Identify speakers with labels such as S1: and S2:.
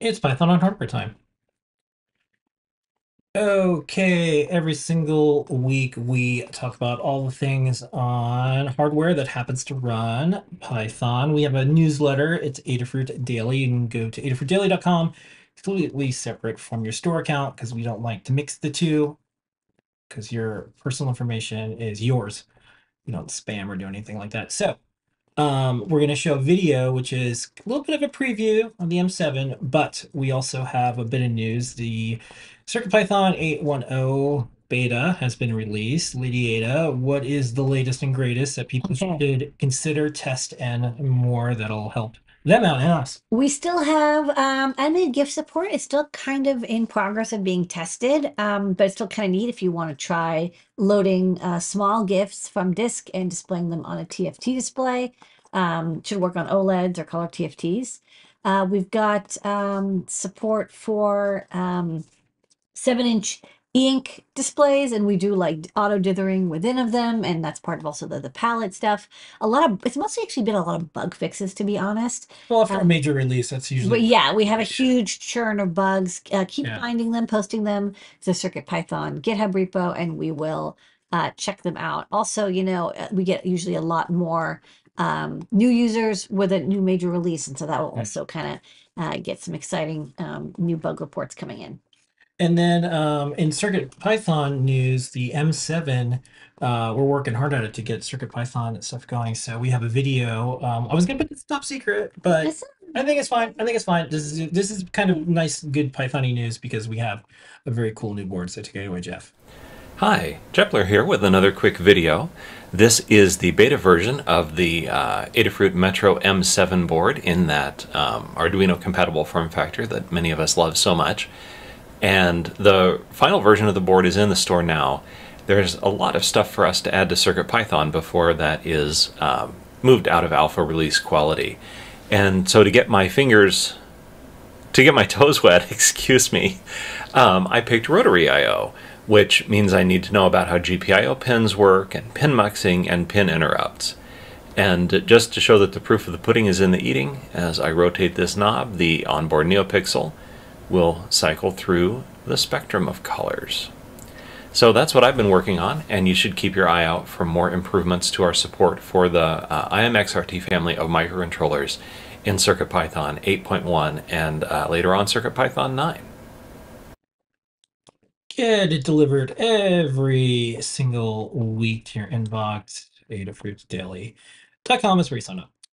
S1: It's Python on hardware time. Okay, every single week we talk about all the things on hardware that happens to run Python. We have a newsletter. It's Adafruit Daily. You can go to adafruitdaily.com. Completely separate from your store account because we don't like to mix the two because your personal information is yours. You don't spam or do anything like that. So um, we're going to show a video, which is a little bit of a preview on the M7, but we also have a bit of news. The CircuitPython 8.1.0 beta has been released. Lady Ada, what is the latest and greatest that people
S2: Okay.
S1: should consider, test, and more that'll help them out and?
S2: We still have um, animated GIF support. It's still kind of in progress of being tested, um, but it's still kind of neat if you want to try loading uh, small GIFs from disk and displaying them on a TFT display. Um, should work on OLEDs or color TFTs. Uh, we've got um, support for um, seven inch e-ink displays and we do like auto dithering within of them and that's part of also the, the palette stuff a lot of it's mostly actually been a lot of bug fixes to be honest
S1: Well, a
S2: Um,
S1: major release, that's usually but
S2: yeah, we have a huge churn of bugs. Uh, keep
S1: Yeah.
S2: finding them, posting them to Circuit Python GitHub repo, and we will uh, check them out. Also, you know, uh, we get usually a lot more um, new users with a new major release, and so that will
S1: Okay.
S2: also kind of uh, get some exciting um, new bug reports coming in.
S1: And then um, in Circuit Python news, the M7, uh, we're working hard at it to get Circuit Python stuff going. So we have a video. Um, I was gonna put this top secret, but I think it's fine. I think it's fine. This is this is kind of nice, good Pythony news because we have a very cool new board. So take it away, Jeff.
S3: Hi, Jepler here with another quick video. This is the beta version of the uh, Adafruit Metro M7 board in that um, Arduino compatible form factor that many of us love so much. And the final version of the board is in the store now. There's a lot of stuff for us to add to CircuitPython before that is um, moved out of alpha release quality. And so to get my fingers to get my toes wet, excuse me, um, I picked rotary I/O, which means I need to know about how GPIO pins work and pin muxing and pin interrupts. And just to show that the proof of the pudding is in the eating, as I rotate this knob, the onboard NeoPixel will cycle through the spectrum of colors. So that's what I've been working on, and you should keep your eye out for more improvements to our support for the uh, IMXRT family of microcontrollers in CircuitPython 8.1 and uh, later on CircuitPython 9.
S1: Get it delivered every single week to your inbox. Adafruits Daily.com is where you sign up.